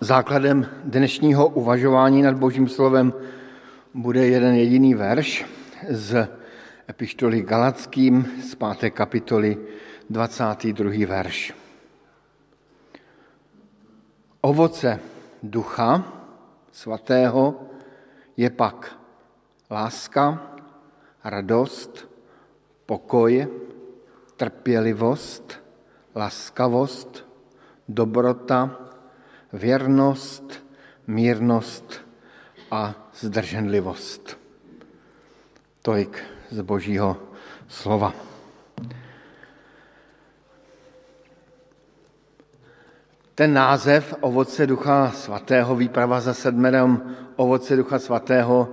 Základem dnešního uvažování nad Božím slovem bude jeden jediný verš z epištoly Galackým z 5. kapitoly 22. verš. Ovoce ducha svatého je pak láska, radost, pokoj, trpělivost, laskavost, dobrota, věrnost, mírnost a zdrženlivost. Tolik z Božího slova. Ten název Ovoce Ducha Svatého, výprava za sedmerem Ovoce Ducha Svatého,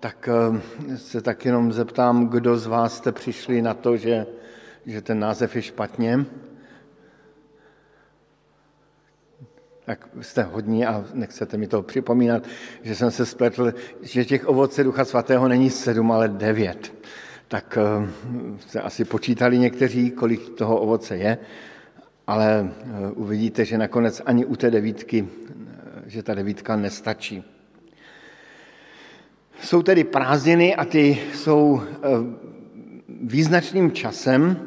tak eh, se tak jenom zeptám, kdo z vás jste přišli na to, že, že ten název je špatně. Tak jste hodní a nechcete mi to připomínat, že jsem se spletl, že těch ovoce Ducha Svatého není sedm, ale devět. Tak eh, jste asi počítali někteří, kolik toho ovoce je, ale eh, uvidíte, že nakonec ani u té devítky, eh, že ta devítka nestačí. Jsou tedy prázdniny a ty jsou význačným časem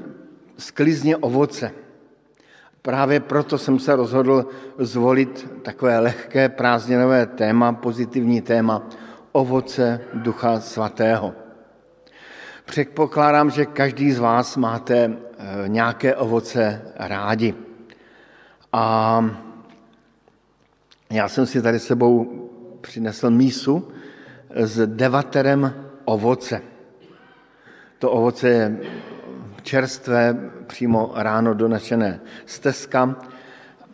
sklizně ovoce. Právě proto jsem se rozhodl zvolit takové lehké prázdninové téma, pozitivní téma, ovoce Ducha Svatého. Předpokládám, že každý z vás máte eh, nějaké ovoce rádi. A já jsem si tady sebou přinesl mísu s devaterem ovoce. To ovoce je čerstvé, přímo ráno donešené stezka.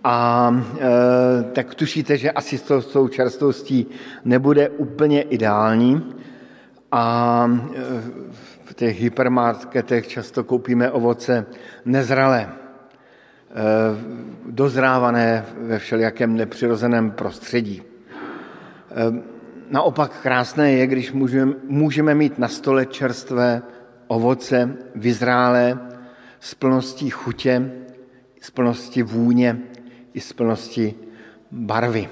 A e, tak tušíte, že asi s tou čerstvostí nebude úplně ideální. A e, v těch hypermarketech často koupíme ovoce nezralé, e, dozrávané ve všelijakém nepřirozeném prostředí. E, naopak krásné je, když můžeme, můžeme mít na stole čerstvé ovoce vyzrálé z plností chutě, z plnosti vůně i z plnosti barvy.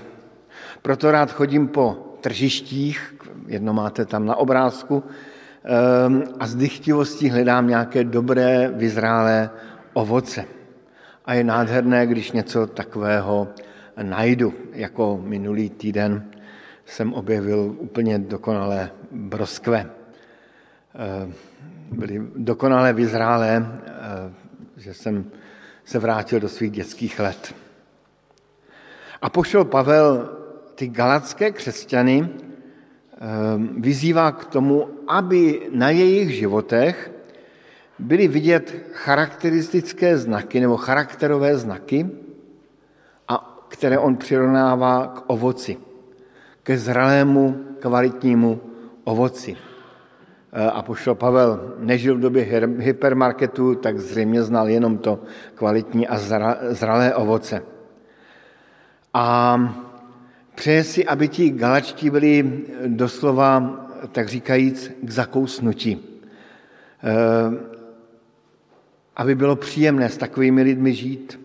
Proto rád chodím po tržištích, jedno máte tam na obrázku, ehm, a z dychtivostí hledám nějaké dobré, vyzrálé ovoce. A je nádherné, když něco takového najdu, jako minulý týden jsem objevil úplně dokonalé broskve. Byly dokonale vyzrálé, eh, že jsem se vrátil do svých dětských let. A pošel Pavel ty galacké křesťany eh, vyzývá k tomu, aby na jejich životech byly vidět charakteristické znaky nebo charakterové znaky, a které on přirovnává k ovoci, ke zralému, kvalitnímu ovoci. Eh, a pošel Pavel nežil v době hypermarketu, tak zřejmě znal jenom to kvalitní a zralé ovoce. A přeje si, aby ti galačtí byli doslova, tak říkajíc, k zakousnutí. Eh, aby bylo příjemné s takovými lidmi žít.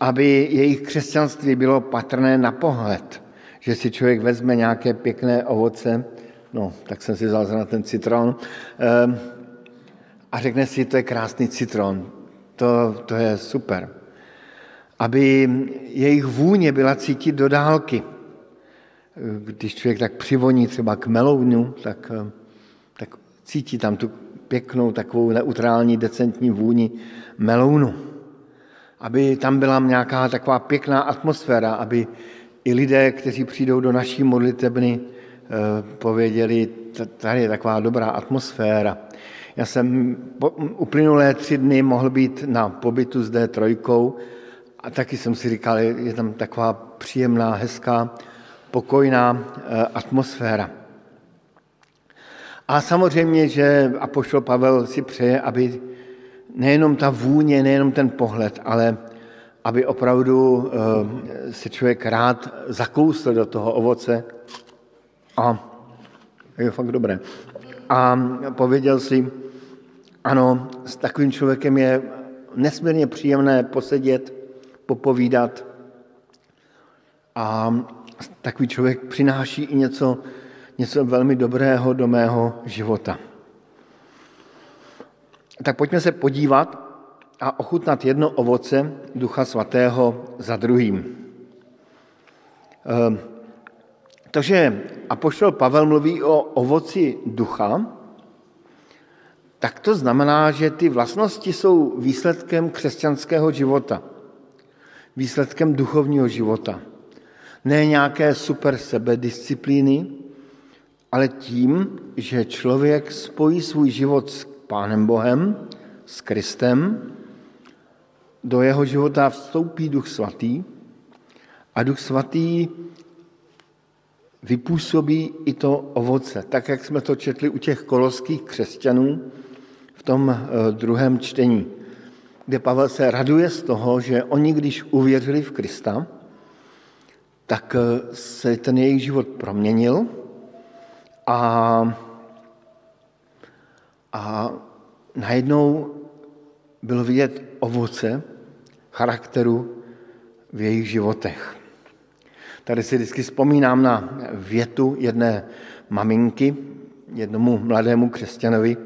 Aby jejich křesťanství bylo patrné na pohled, že si člověk vezme nějaké pěkné ovoce, no, tak jsem si vzal na ten citron ehm, a řekne si, to je krásný citron, to, to je super. Aby jejich vůně byla cítit do dálky. Když člověk tak přivoní třeba k melounu, tak, tak cítí tam tu pěknou, takovou neutrální, decentní vůni melounu. Aby tam byla nějaká taková pěkná atmosféra, aby i lidé, kteří přijdou do naší modlitebny, pověděli, tady je taková dobrá atmosféra. Já jsem uplynulé tři dny mohl být na pobytu s D3 a taky jsem si říkal, je tam taková příjemná, hezká, pokojná eh, atmosféra. A samozřejmě, že Apoštol Pavel si přeje, aby nejenom ta vůně, nejenom ten pohled, ale aby opravdu eh, se člověk rád zakousl do toho ovoce, a je fakt dobré. A pověděl si, ano, s takovým člověkem je nesmírně příjemné posedět, popovídat A takový člověk přináší i něco, něco velmi dobrého do mého života. Tak pojďme se podívat a ochutnat jedno ovoce Ducha Svatého za druhým. Ehm, to, že Apoštol Pavel mluví o ovoci ducha, tak to znamená, že ty vlastnosti jsou výsledkem křesťanského života, výsledkem duchovního života. Ne nějaké super sebedisciplíny, ale tím, že člověk spojí svůj život s Pánem Bohem, s Kristem, do jeho života vstoupí Duch Svatý a Duch Svatý vypůsobí i to ovoce, tak jak jsme to četli u těch koloských křesťanů v tom eh, druhém čtení, kde Pavel se raduje z toho, že oni, když uvěřili v Krista, tak eh, se ten jejich život proměnil a, a najednou bylo vidět ovoce charakteru v jejich životech. Tady si vždycky vzpomínám na větu jedné maminky, jednomu mladému křesťanovi,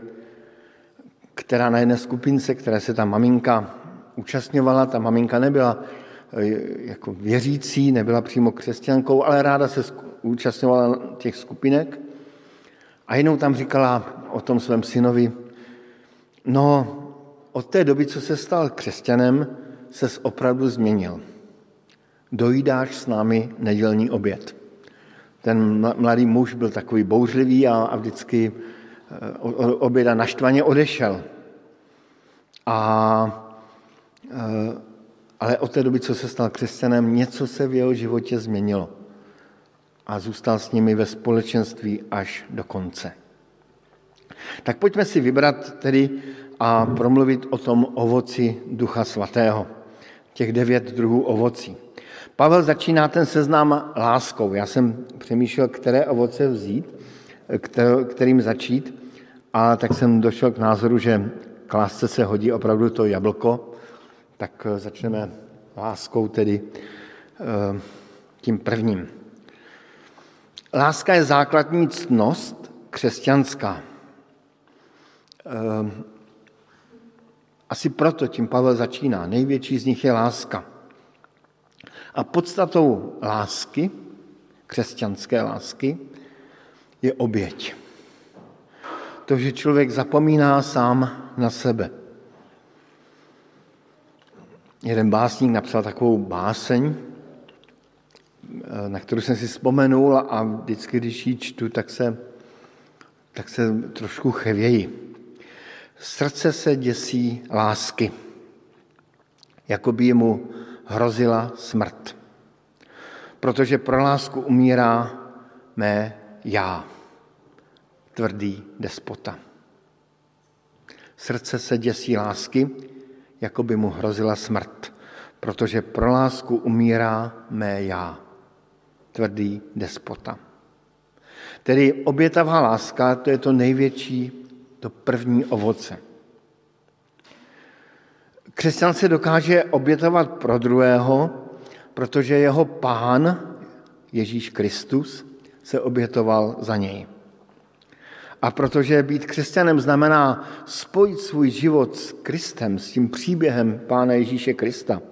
která na jedné skupince, které se ta maminka účastňovala, ta maminka nebyla eh, jako věřící, nebyla přímo křesťankou, ale ráda se účastňovala těch skupinek. A jednou tam říkala o tom svém synovi, no od té doby, co se stal křesťanem, se opravdu změnil dojídáš s námi nedělní oběd. Ten mladý muž byl takový bouřlivý a, a vždycky eh, oběda naštvaně odešel. A, eh, ale od té doby, co se stal křesťanem, něco se v jeho životě změnilo. A zůstal s nimi ve společenství až do konce. Tak pojďme si vybrat tedy a promluvit o tom ovoci Ducha Svatého. Těch devět druhů ovocí. Pavel začíná ten seznam láskou. Já jsem přemýšlel, které ovoce vzít, kterým začít, a tak jsem došel k názoru, že k lásce se hodí opravdu to jablko, tak eh, začneme láskou tedy eh, tím prvním. Láska je základní ctnost křesťanská. Eh, asi proto tím Pavel začíná. Největší z nich je láska. A podstatou lásky, křesťanské lásky, je oběť. To, že člověk zapomíná sám na sebe. Jeden básník napsal takovou báseň, na kterou jsem si vzpomenul a vždycky, když ji čtu, tak se, tak se trošku chevěji. Srdce se děsí lásky, jako by mu hrozila smrt. Protože pro lásku umírá mé já, tvrdý despota. Srdce se děsí lásky, jako by mu hrozila smrt, protože pro lásku umírá mé já, tvrdý despota. Tedy obětavá láska, to je to největší, to první ovoce. Křesťan se dokáže obětovat pro druhého, protože jeho pán, Ježíš Kristus, se obětoval za něj. A protože být křesťanem znamená spojit svůj život s Kristem, s tím příběhem Pána Ježíše Krista,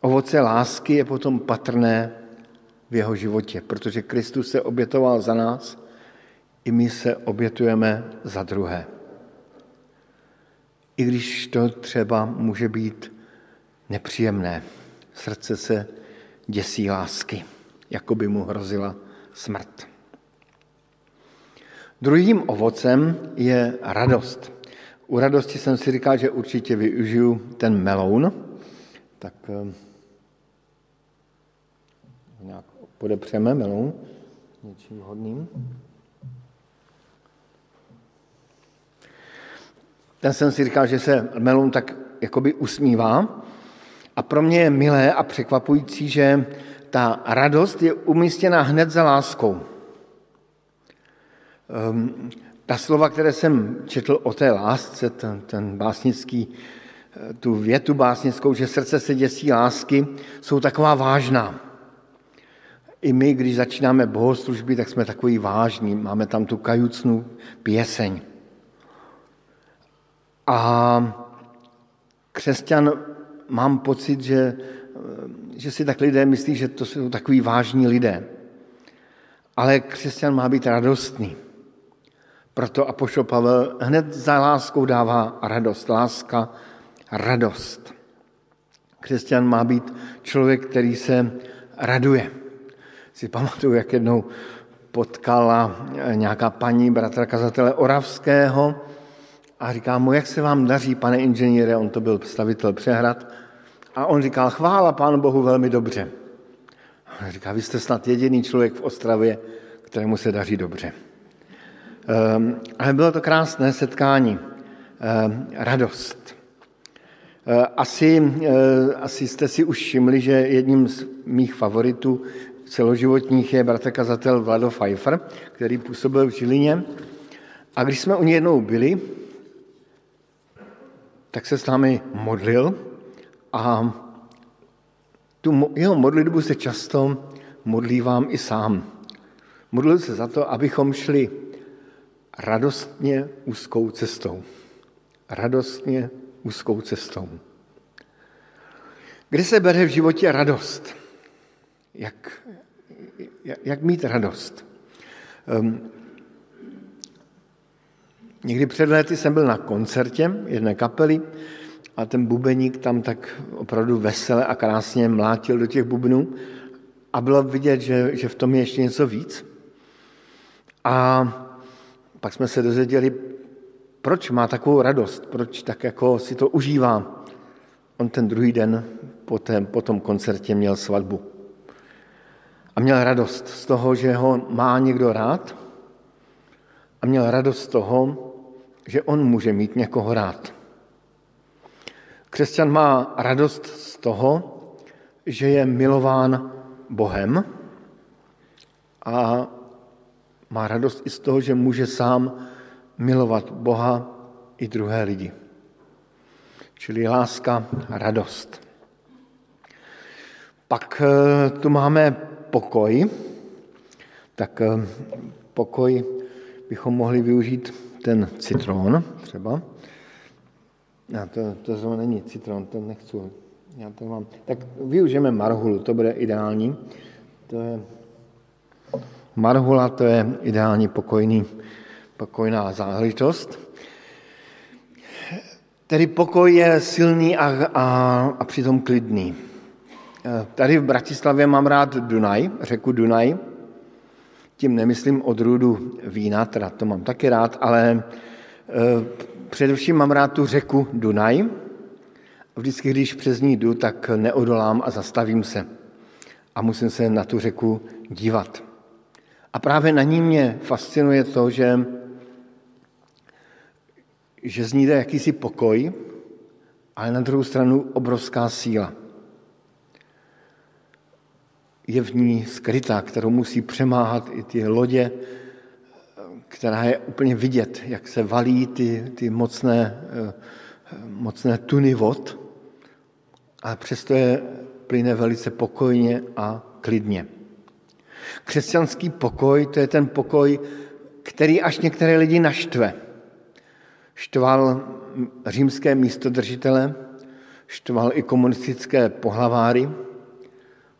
ovoce lásky je potom patrné v jeho životě, protože Kristus se obětoval za nás, i my se obětujeme za druhé i když to třeba může být nepříjemné. Srdce se děsí lásky, jako by mu hrozila smrt. Druhým ovocem je radost. U radosti jsem si říkal, že určitě využiju ten meloun, tak eh, nějak podepřeme meloun něčím hodným. Ten jsem si říkal, že se melon tak jakoby usmívá. A pro mě je milé a překvapující, že ta radost je umístěna hned za láskou. Um, ta slova, které jsem četl o té lásce, ten, ten básnický, tu větu básnickou, že srdce se děsí lásky, jsou taková vážná. i my, když začínáme bohoslužby, tak jsme takový vážní, máme tam tu kajucnou pěseň. A křesťan, mám pocit, že, že si tak lidé myslí, že to jsou takový vážní lidé. Ale křesťan má být radostný. Proto Apoštol Pavel hned za láskou dává radost. Láska, radost. Křesťan má být člověk, který se raduje. Si pamatuju, jak jednou potkala nějaká paní bratra kazatele Oravského a říká mu, jak se vám daří, pane inženýre, on to byl stavitel přehrad, a on říkal, chvála Pánu Bohu velmi dobře. A říká, vy jste snad jediný člověk v Ostravě, kterému se daří dobře. Um, ale bylo to krásné setkání, um, radost. Uh, asi, asi jste si už všimli, že jedním z mých favoritů celoživotních je bratr kazatel Vlado Pfeiffer, který působil v Žilině. A když jsme u něj jednou byli, tak se s námi modlil a tu jeho modlitbu se často modlívám i sám. Modlil se za to, abychom šli radostně úzkou cestou. Radostně úzkou cestou. Kde se bere v životě radost? Jak, jak, mít radost? Um, někdy před lety jsem byl na koncertě jedné kapely a ten bubeník tam tak opravdu vesele a krásně mlátil do těch bubnů a bylo vidět, že, že v tom je ještě něco víc. A pak jsme se dozvěděli, proč má takovou radost, proč tak jako si to užívá. On ten druhý den po, tém, po tom koncertě měl svatbu. A měl radost z toho, že ho má někdo rád a měl radost z toho, že on může mít někoho rád. Křesťan má radost z toho, že je milován Bohem a má radost i z toho, že může sám milovat Boha i druhé lidi. Čili láska radost. Pak eh, tu máme pokoj. Tak eh, pokoj bychom mohli využít ten citron třeba. Já to, to zrovna není citron, to nechci. Já to mám. Tak využijeme marhulu, to bude ideální. To je marhula, to je ideální pokojný, pokojná záležitost. Tedy pokoj je silný a, a, a přitom klidný. Tady v Bratislavě mám rád Dunaj, řeku Dunaj. Tím nemyslím odrůdu vína, teda to mám taky rád, ale e, především mám rád tu řeku Dunaj. Vždycky, když přes ní jdu, tak neodolám a zastavím se. A musím se na tu řeku dívat. A právě na ní mě fascinuje to, že, že z ní jde jakýsi pokoj, ale na druhou stranu obrovská síla. Je v ní skrytá, kterou musí přemáhat i ty lodě, která je úplně vidět, jak se valí ty, ty mocné, mocné tuny vod, ale přesto je plyne velice pokojně a klidně. Křesťanský pokoj, to je ten pokoj, který až některé lidi naštve. Štval římské místodržitele, štval i komunistické pohlaváry,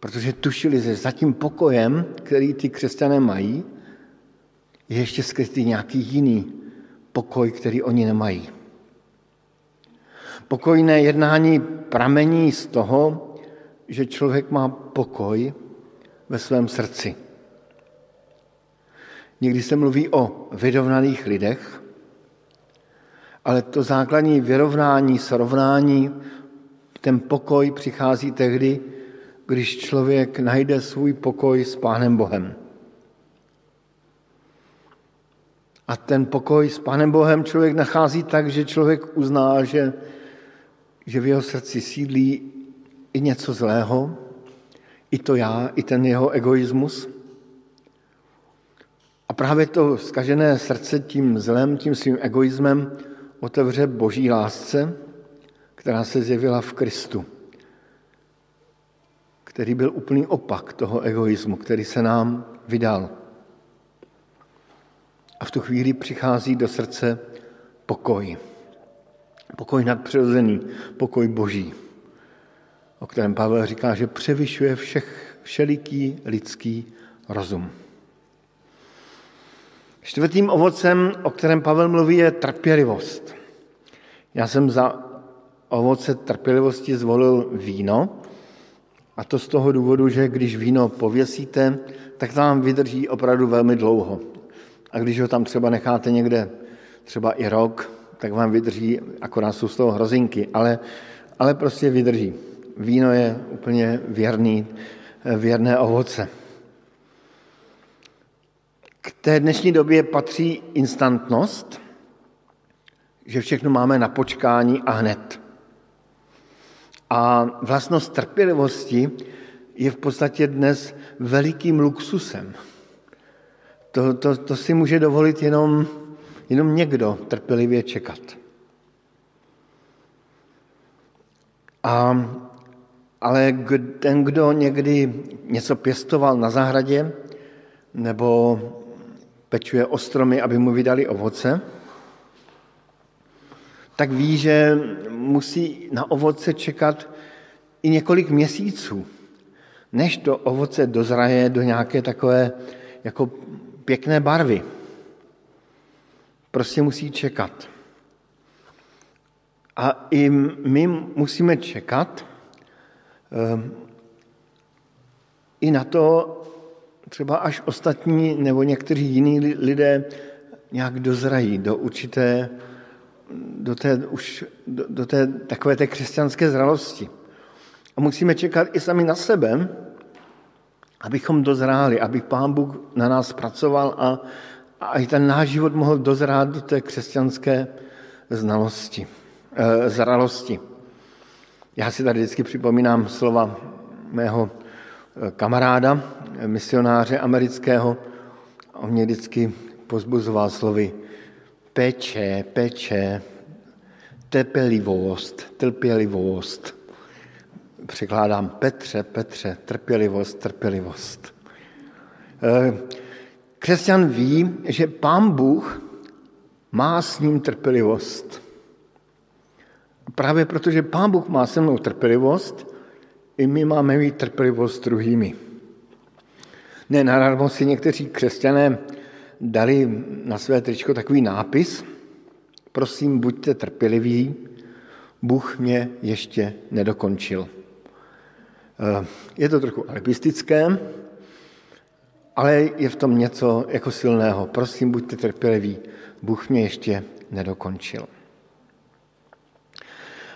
protože tušili, že za tím pokojem, který ty křesťané mají, je ještě skrytý nějaký jiný pokoj, který oni nemají. Pokojné jednání pramení z toho, že člověk má pokoj ve svém srdci. Někdy se mluví o vyrovnaných lidech, ale to základní vyrovnání, srovnání, ten pokoj přichází tehdy, když člověk najde svůj pokoj s Pánem Bohem. A ten pokoj s Pánem Bohem člověk nachází tak, že člověk uzná, že, že v jeho srdci sídlí i něco zlého, i to já, i ten jeho egoismus. A právě to zkažené srdce tím zlem, tím svým egoismem otevře boží lásce, která se zjevila v Kristu, který byl úplný opak toho egoismu, který se nám vydal. A v tu chvíli přichází do srdce pokoj. Pokoj nadpřirozený, pokoj boží, o kterém Pavel říká, že převyšuje všech, všeliký lidský rozum. Čtvrtým ovocem, o kterém Pavel mluví, je trpělivost. Já jsem za ovoce trpělivosti zvolil víno, a to z toho důvodu, že když víno pověsíte, tak vám vydrží opravdu velmi dlouho. A když ho tam třeba necháte někde třeba i rok, tak vám vydrží, akorát jsou z toho hrozinky, ale, ale prostě vydrží. Víno je úplně věrný, věrné ovoce. K té dnešní době patří instantnost, že všechno máme na počkání a hned. A vlastnost trpělivosti je v podstatě dnes velikým luxusem. To, to, to si může dovolit jenom, jenom někdo trpělivě čekat. A, ale ten, kdo někdy něco pěstoval na zahradě nebo pečuje ostromy, aby mu vydali ovoce, tak ví, že musí na ovoce čekat i několik měsíců, než to ovoce dozraje do nějaké takové jako pěkné barvy. Prostě musí čekat. A i my musíme čekat ehm, i na to, třeba až ostatní nebo někteří jiní lidé nějak dozrají do určité do té, už, do, do té takové té křesťanské zralosti. A musíme čekat i sami na sebe, abychom dozráli, aby Pán Bůh na nás pracoval a, a i ten náš život mohl dozrát do té křesťanské znalosti, e, zralosti. Já si tady vždycky připomínám slova mého eh, kamaráda, misionáře amerického. On mě vždycky pozbuzoval slovy peče, peče, trpělivost, trpělivost. Překládám Petře, Petře, trpělivost, trpělivost. Eh, křesťan ví, že pán Bůh má s ním trpělivost. Právě protože pán Bůh má se mnou trpělivost, i my máme mít trpělivost s druhými. Nenadarmo si někteří křesťané dali na své tričko takový nápis, prosím, buďte trpěliví, Bůh mě ještě nedokončil. Eh, je to trochu alibistické, ale je v tom něco jako silného. Prosím, buďte trpěliví, Bůh mě ještě nedokončil.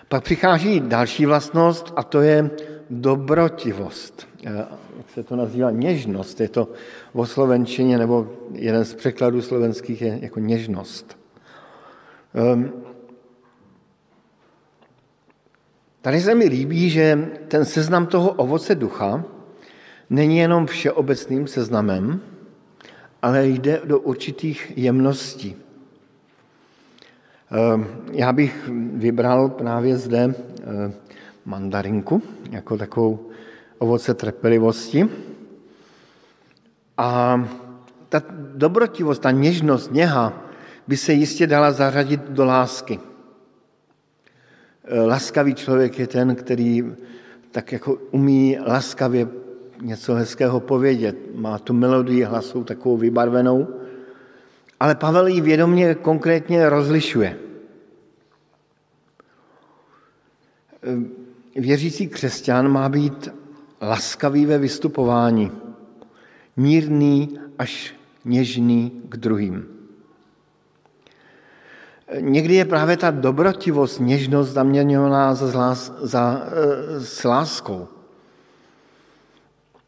Pak přichází další vlastnost a to je dobrotivost. Eh, jak se to nazývá? Něžnost. Je to v slovenčině, nebo jeden z překladů slovenských je jako něžnost. Ehm, tady se mi líbí, že ten seznam toho ovoce ducha není jenom všeobecným seznamem, ale jde do určitých jemností. Ehm, já bych vybral právě zde ehm, mandarinku jako takovou ovoce trpělivosti. A ta dobrotivost, ta něžnost, něha by se jistě dala zařadit do lásky. Laskavý člověk je ten, který tak jako umí laskavě něco hezkého povědět. Má tu melodii hlasu takovou vybarvenou, ale Pavel ji vědomě konkrétně rozlišuje. Věřící křesťan má být laskavý ve vystupování, mírný až něžný k druhým. Někdy je právě ta dobrotivost, něžnost zaměňovaná za, zlás, za, e, s láskou.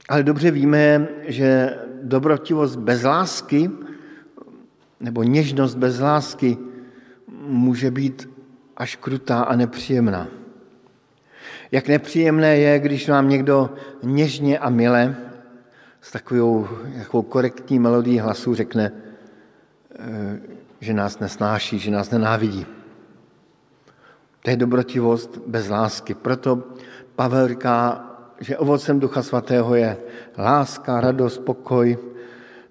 Ale dobře víme, že dobrotivost bez lásky nebo něžnost bez lásky může být až krutá a nepříjemná. Jak nepříjemné je, když nám někdo něžně a mile s takovou, takovou korektní melodií hlasu řekne, eh, že nás nesnáší, že nás nenávidí. To je dobrotivost bez lásky. Proto Pavel říká, že ovocem Ducha Svatého je láska, radost, pokoj,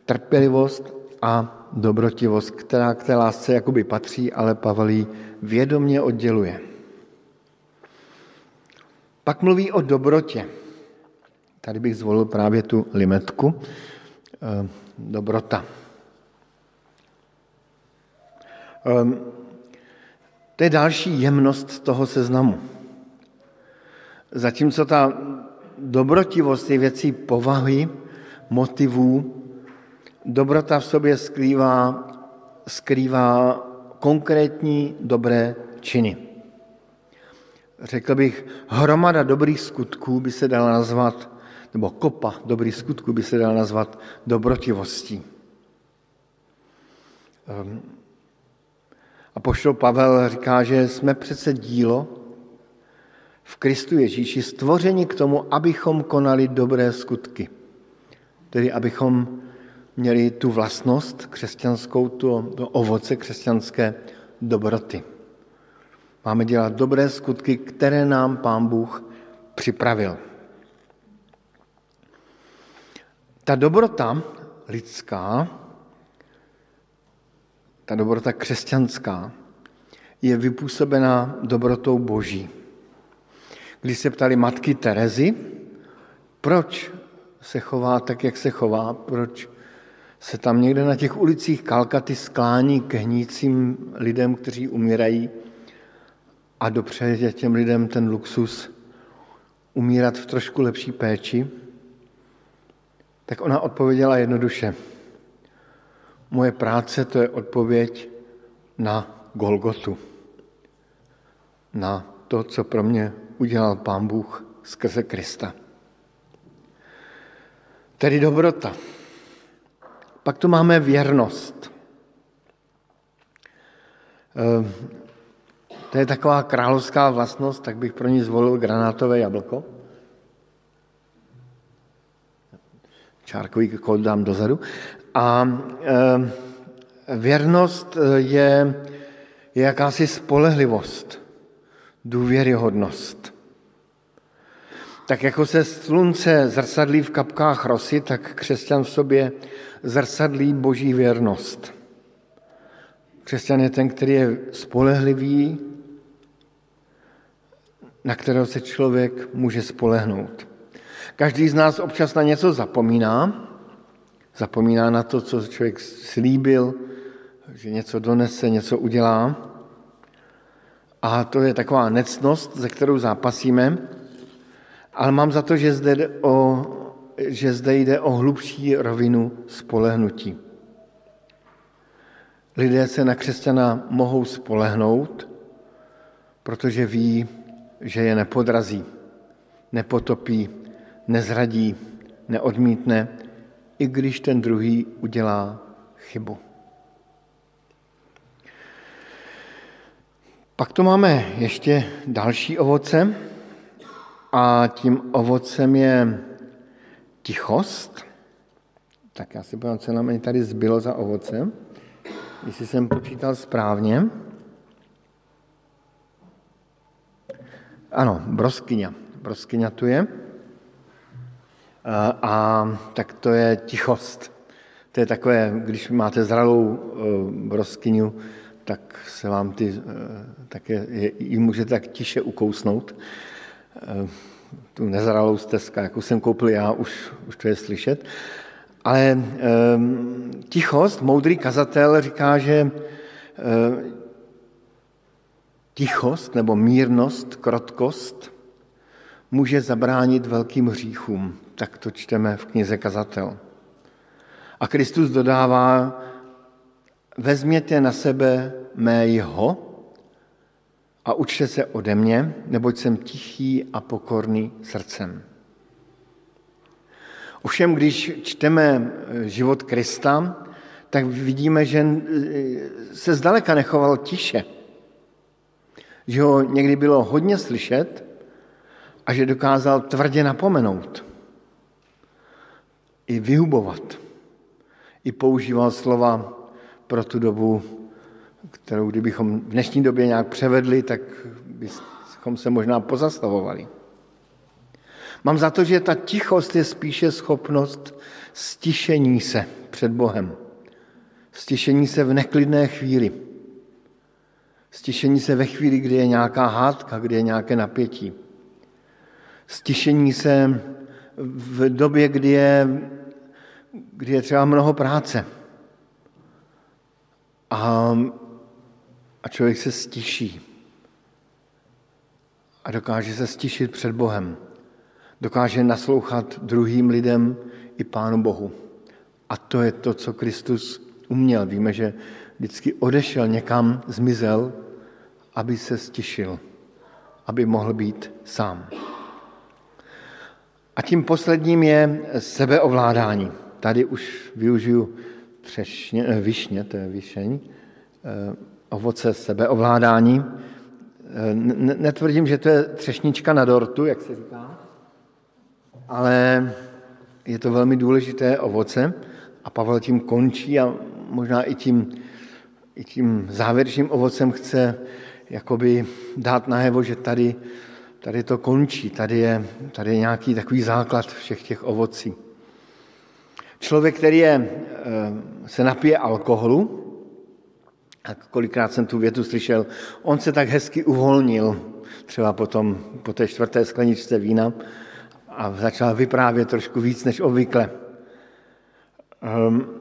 trpělivost a dobrotivost, která k té lásce jakoby patří, ale Pavel ji vědomně odděluje. Pak mluví o dobrotě. Tady bych zvolil právě tu limetku. Eh, dobrota. Ehm, to je další jemnost toho seznamu. Zatímco ta dobrotivost je věcí povahy, motivů, dobrota v sobě skrývá, skrývá konkrétní dobré činy. Řekl bych, hromada dobrých skutků by se dala nazvat, nebo kopa dobrých skutků by se dala nazvat dobrotivostí. Ehm, a poštol Pavel říká, že jsme přece dílo v Kristu Ježíši stvořeni k tomu, abychom konali dobré skutky. Tedy abychom měli tu vlastnost křesťanskou, to, to ovoce křesťanské dobroty. Máme dělat dobré skutky, které nám Pán Bůh připravil. Ta dobrota lidská, ta dobrota křesťanská, je vypůsobená dobrotou Boží. Když se ptali matky Terezy, proč se chová tak, jak se chová, proč se tam někde na těch ulicích Kalkaty sklání k hnícím lidem, kteří umírají a dopřeje těm lidem ten luxus umírat v trošku lepší péči, tak ona odpověděla jednoduše. Moje práce to je odpověď na Golgotu, na to, co pro mě udělal Pán Bůh skrze Krista. Tedy dobrota. Pak tu máme věrnost. To je taková královská vlastnost, tak bych pro ní zvolil granátové jablko. Čárkový kód dám dozadu. A ehm, věrnost eh, je, je jakási spolehlivost, důvěryhodnost. Tak jako se slunce zrcadlí v kapkách rosy, tak křesťan v sobě zrcadlí boží věrnost. Křesťan je ten, který je spolehlivý, na kterého se člověk může spolehnout. Každý z nás občas na něco zapomíná. Zapomíná na to, co člověk slíbil, že něco donese, něco udělá. A to je taková necnost, ze kterou zápasíme. Ale mám za to, že zde, jde o, že zde jde o hlubší rovinu spolehnutí. Lidé se na křesťana mohou spolehnout, protože ví, že je nepodrazí, nepotopí, nezradí, neodmítne, i když ten druhý udělá chybu. Pak tu máme ještě další ovoce a tím ovocem je tichost. Tak já si podívám, co nám tady zbylo za ovoce, jestli jsem počítal správně. Ano, broskyňa. Broskyňa tu je. A, a tak to je tichost. To je takové, když máte zralou e, broskyňu, tak se vám ty, e, tak je, je, ji můžete tak tiše ukousnout. Tu nezralou stezka, jakou jsem koupil já, už, už to je slyšet. Ale tichost, moudrý kazatel říká, že tichost nebo mírnost, krotkost může zabránit velkým hříchům. Tak to čteme v knize Kazatel. A Kristus dodává, vezměte na sebe mé jeho a učte se ode mě, neboť jsem tichý a pokorný srdcem. Ovšem, když čteme život Krista, tak vidíme, že se zdaleka nechoval tiše. Že ho někdy bylo hodně slyšet a že dokázal tvrdě napomenout. I vyhubovat. I používal slova pro tu dobu kterou kdybychom v dnešní době nějak převedli, tak bychom se možná pozastavovali. Mám za to, že ta tichost je spíše schopnost stišení se před Bohem. Stišení se v neklidné chvíli. Stišení se ve chvíli, kdy je nějaká hádka, kdy je nějaké napětí. Stišení se v době, kdy je, kdy je třeba mnoho práce. A, a člověk se stiší. A dokáže se stišit před Bohem. Dokáže naslouchat druhým lidem i Pánu Bohu. A to je to, co Kristus uměl. Víme, že vždycky odešel někam, zmizel, aby se stišil, aby mohl být sám. A tím posledním je sebeovládání. Tady už využiju třešně, eh, višně, to je višeň, eh, ovoce sebeovládání. Eh, netvrdím, že to je třešnička na dortu, jak se říká, ale je to velmi důležité ovoce a Pavel tím končí a možná i tím, i tím závěrečným ovocem chce jakoby dát najevo, že tady, tady to končí, tady je, tady je nějaký takový základ všech těch ovocí. Člověk, který je, eh, se napije alkoholu, a kolikrát jsem tu větu slyšel, on se tak hezky uvolnil, třeba potom po té čtvrté skleničce vína a začal vyprávět trošku víc než obvykle. Um,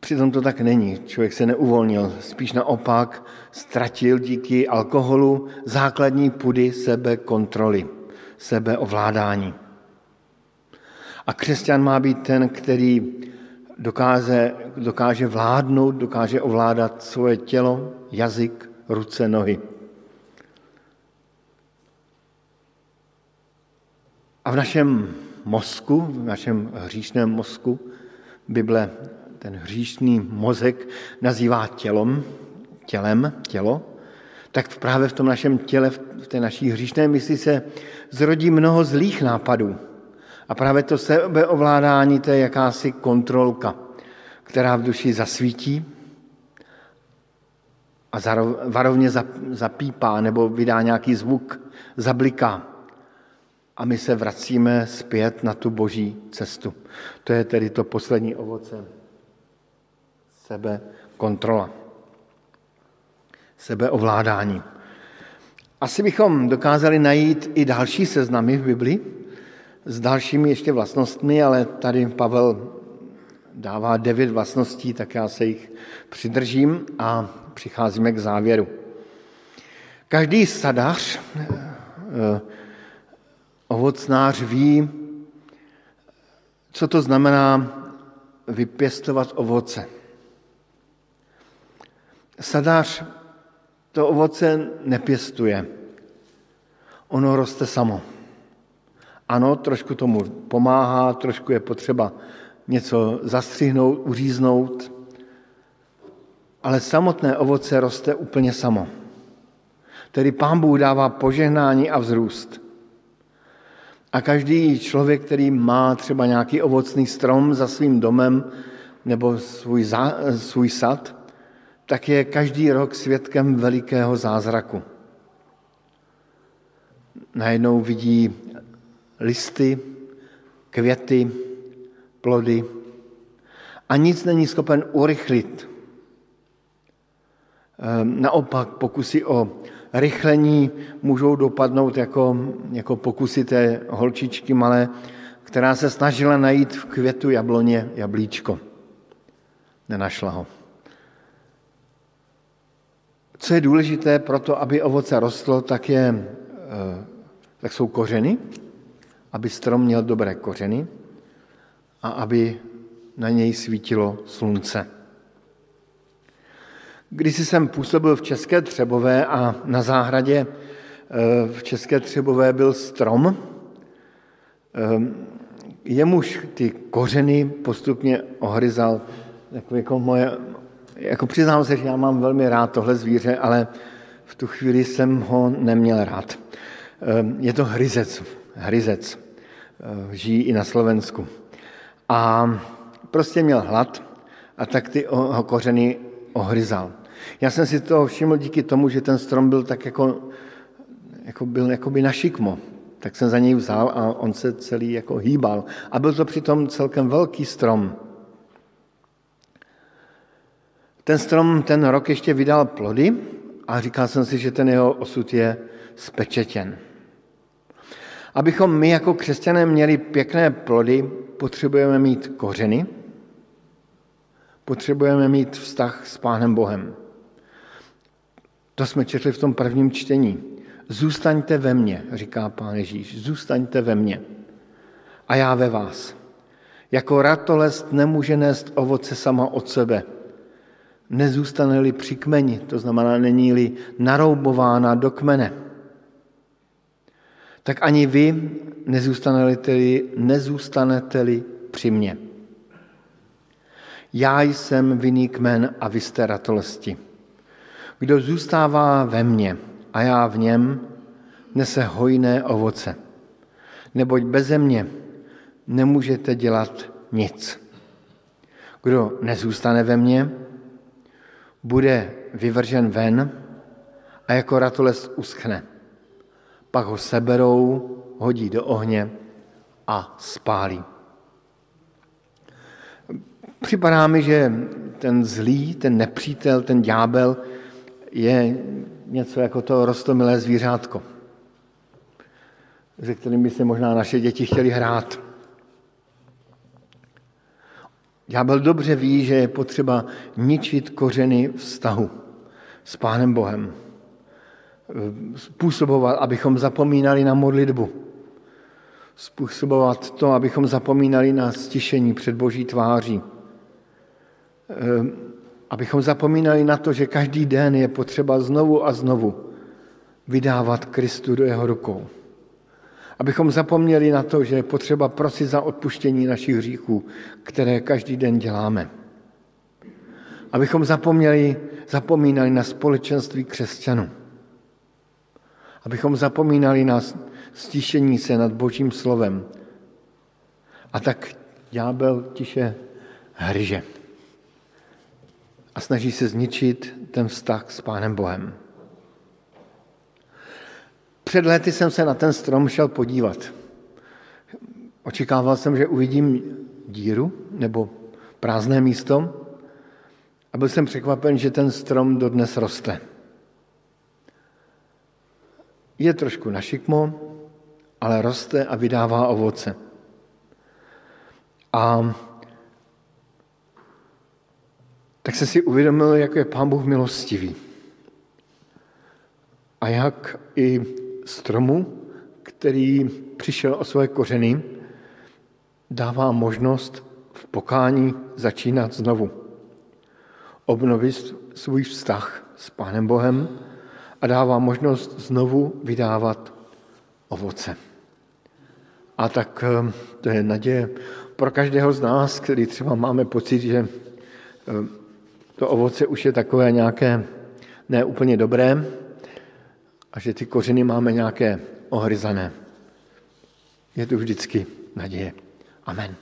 přitom to tak není. Člověk se neuvolnil, spíš naopak ztratil díky alkoholu základní pudy sebe kontroly, sebe ovládání. A křesťan má být ten, který dokáže, dokáže vládnout, dokáže ovládat svoje tělo, jazyk, ruce, nohy. A v našem mozku, v našem hříšném mozku, Bible ten hříšný mozek nazývá tělom, tělem, tělo, tak právě v tom našem těle, v té naší hříšné mysli se zrodí mnoho zlých nápadů. A právě to sebeovládání, to je jakási kontrolka, která v duši zasvítí a varovně zapípá nebo vydá nějaký zvuk, zabliká. A my se vracíme zpět na tu boží cestu. To je tedy to poslední ovoce. Sebe kontrola. Sebeovládání. Asi bychom dokázali najít i další seznamy v Biblii, s dalšími ještě vlastnostmi, ale tady Pavel dává devět vlastností, tak já se jich přidržím a přicházíme k závěru. Každý sadař, eh, ovocnář ví, co to znamená vypěstovat ovoce. Sadář to ovoce nepěstuje. Ono roste samo. Ano, trošku tomu pomáhá, trošku je potřeba něco zastřihnout, uříznout, ale samotné ovoce roste úplně samo. Tedy pán Bůh dává požehnání a vzrůst. A každý člověk, který má třeba nějaký ovocný strom za svým domem nebo svůj, za, svůj sad, tak je každý rok svědkem velikého zázraku. Najednou vidí listy, květy, plody a nic není schopen urychlit. Ehm, naopak pokusy o rychlení můžou dopadnout jako, jako pokusy té holčičky malé, která se snažila najít v květu jabloně jablíčko. Nenašla ho. Co je důležité pro to, aby ovoce rostlo, tak, je, eh, tak jsou kořeny, aby strom měl dobré kořeny a aby na něj svítilo slunce. Když jsem působil v České Třebové a na zahradě eh, v České Třebové byl strom, eh, jemuž ty kořeny postupně ohryzal, jako, jako moje, jako přiznám se, že já mám velmi rád tohle zvíře, ale v tu chvíli jsem ho neměl rád. Eh, je to hryzec, hryzec. Eh, žijí i na Slovensku. A prostě měl hlad a tak ty ho kořeny ohryzal. Já jsem si to všiml díky tomu, že ten strom byl tak jako, jako byl jakoby na šikmo. tak jsem za něj vzal a on se celý jako hýbal. A byl to přitom celkem velký strom. Ten strom ten rok ještě vydal plody a říkal jsem si, že ten jeho osud je spečetěn. Abychom my jako křesťané měli pěkné plody, potřebujeme mít kořeny, potřebujeme mít vztah s Pánem Bohem. To jsme četli v tom prvním čtení. Zůstaňte ve mně, říká Pán Ježíš, zůstaňte ve mně a já ve vás. Jako ratolest nemůže nést ovoce sama od sebe. Nezůstane-li při kmeni, to znamená, není-li naroubována do kmene tak ani vy nezůstanete-li, nezůstanete-li při mně. Já jsem vinný kmen a vy jste ratolesti. Kdo zůstává ve mně a já v něm, nese hojné ovoce. Neboť beze mě nemůžete dělat nic. Kdo nezůstane ve mně, bude vyvržen ven a jako ratolest uschne pak ho seberou, hodí do ohně a spálí. Připadá mi, že ten zlý, ten nepřítel, ten ďábel je něco jako to rostomilé zvířátko, se kterým by se možná naše děti chtěli hrát. Ďábel dobře ví, že je potřeba ničit kořeny vztahu s Pánem Bohem způsobovat, abychom zapomínali na modlitbu. Způsobovat to, abychom zapomínali na stišení před Boží tváří. Ehm, abychom zapomínali na to, že každý den je potřeba znovu a znovu vydávat Kristu do jeho rukou. Abychom zapomněli na to, že je potřeba prosit za odpuštění našich hříchů, které každý den děláme. Abychom zapomněli, zapomínali na společenství křesťanů abychom zapomínali na stišení se nad Božím slovem. A tak ďábel tiše hryže a snaží se zničit ten vztah s Pánem Bohem. Před léty jsem se na ten strom šel podívat. Očekával jsem, že uvidím díru nebo prázdné místo a byl jsem překvapen, že ten strom dodnes roste. Je trošku našikmo, ale roste a vydává ovoce. A tak se si uvědomil, jak je Pán Bůh milostivý. A jak i stromu, který přišel o své kořeny, dává možnost v pokání začínat znovu. Obnovit svůj vztah s Pánem Bohem a dává možnost znovu vydávat ovoce. A tak eh, to je naděje pro každého z nás, který třeba máme pocit, že eh, to ovoce už je takové nějaké neúplně dobré a že ty kořeny máme nějaké ohryzané. Je tu vždycky naděje. Amen.